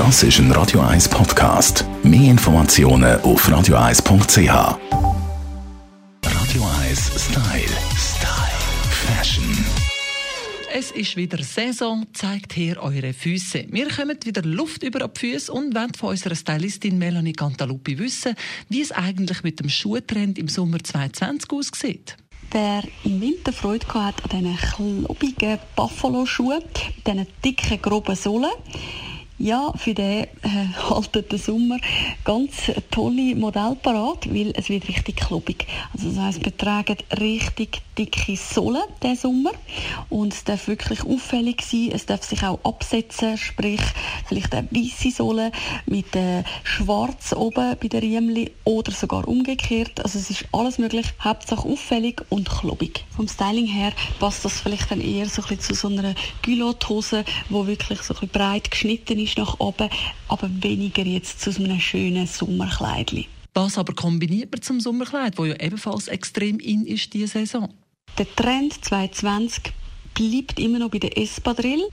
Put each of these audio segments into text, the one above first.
Das ist ein Radio 1 Podcast. Mehr Informationen auf radio1.ch. Radio 1 Style. Style. Fashion. Es ist wieder Saison, zeigt her eure Füße. Wir kommen wieder Luft über die Füße und wollen von unserer Stylistin Melanie Cantaluppi wissen, wie es eigentlich mit dem Schuhtrend im Sommer 2020 aussieht. Wer im Winter Freude hat an diesen klobigen Buffalo-Schuhen, mit diesen dicken, groben Sohlen, ja, für den äh, haltet der Sommer ganz tolle Modell parat, weil es wird richtig klobig. Also das heisst, wir tragen richtig dicke Sohlen diesen Sommer und es darf wirklich auffällig sein, es darf sich auch absetzen, sprich vielleicht eine weiße Sohle mit äh, schwarz oben bei der Riemli oder sogar umgekehrt. Also es ist alles möglich, Hauptsache auffällig und klobig. Vom Styling her passt das vielleicht dann eher so ein bisschen zu so einer Culotte-Hose, wo wirklich so ein bisschen breit geschnitten ist ist nach oben, aber weniger jetzt zu einem schönen Sommerkleid. Das aber kombiniert man zum Sommerkleid, wo ja ebenfalls extrem in ist diese Saison. Der Trend 2020 bleibt immer noch bei der Espadrille.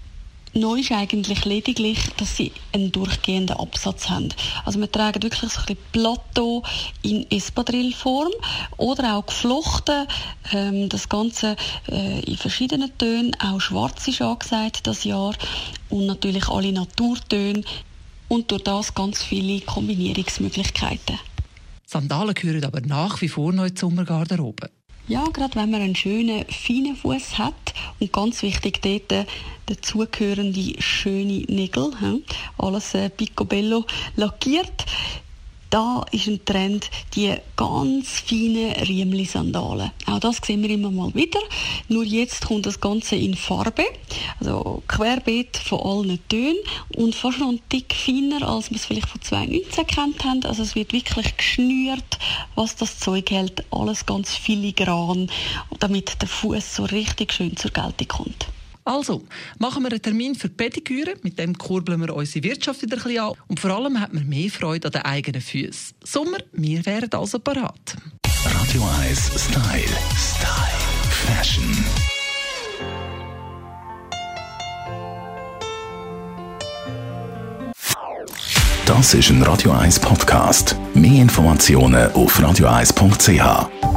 Neu ist eigentlich lediglich, dass sie einen durchgehenden Absatz haben. Also wir tragen wirklich so ein bisschen Plateau in Espadrille-Form oder auch geflochten. Ähm, das Ganze äh, in verschiedenen Tönen. Auch schwarz ist angesagt das Jahr und natürlich alle Naturtöne und durch das ganz viele Kombinierungsmöglichkeiten. Sandalen gehören aber nach wie vor noch in die Sommergarderobe. Ja, gerade wenn man einen schönen, feinen Fuß hat und ganz wichtig dort dazugehörende schöne Nägel, alles äh, picobello lackiert, da ist ein Trend, die ganz feinen Riemli-Sandalen. Auch das sehen wir immer mal wieder. Nur jetzt kommt das Ganze in Farbe, also querbeet von allen Tönen und fast noch ein Tick feiner, als wir es vielleicht von 2019 kennt haben. Also es wird wirklich geschnürt, was das Zeug hält. Alles ganz filigran, damit der Fuß so richtig schön zur Geltung kommt. Also, machen wir einen Termin für Pediküre. Mit dem kurbeln wir unsere Wirtschaft wieder ein bisschen an. Und vor allem hat man mehr Freude an den eigenen Füßen. Sommer, wir wären also parat. Radio 1 Style. Style. Fashion. Das ist ein Radio 1 Podcast. Mehr Informationen auf radio1.ch.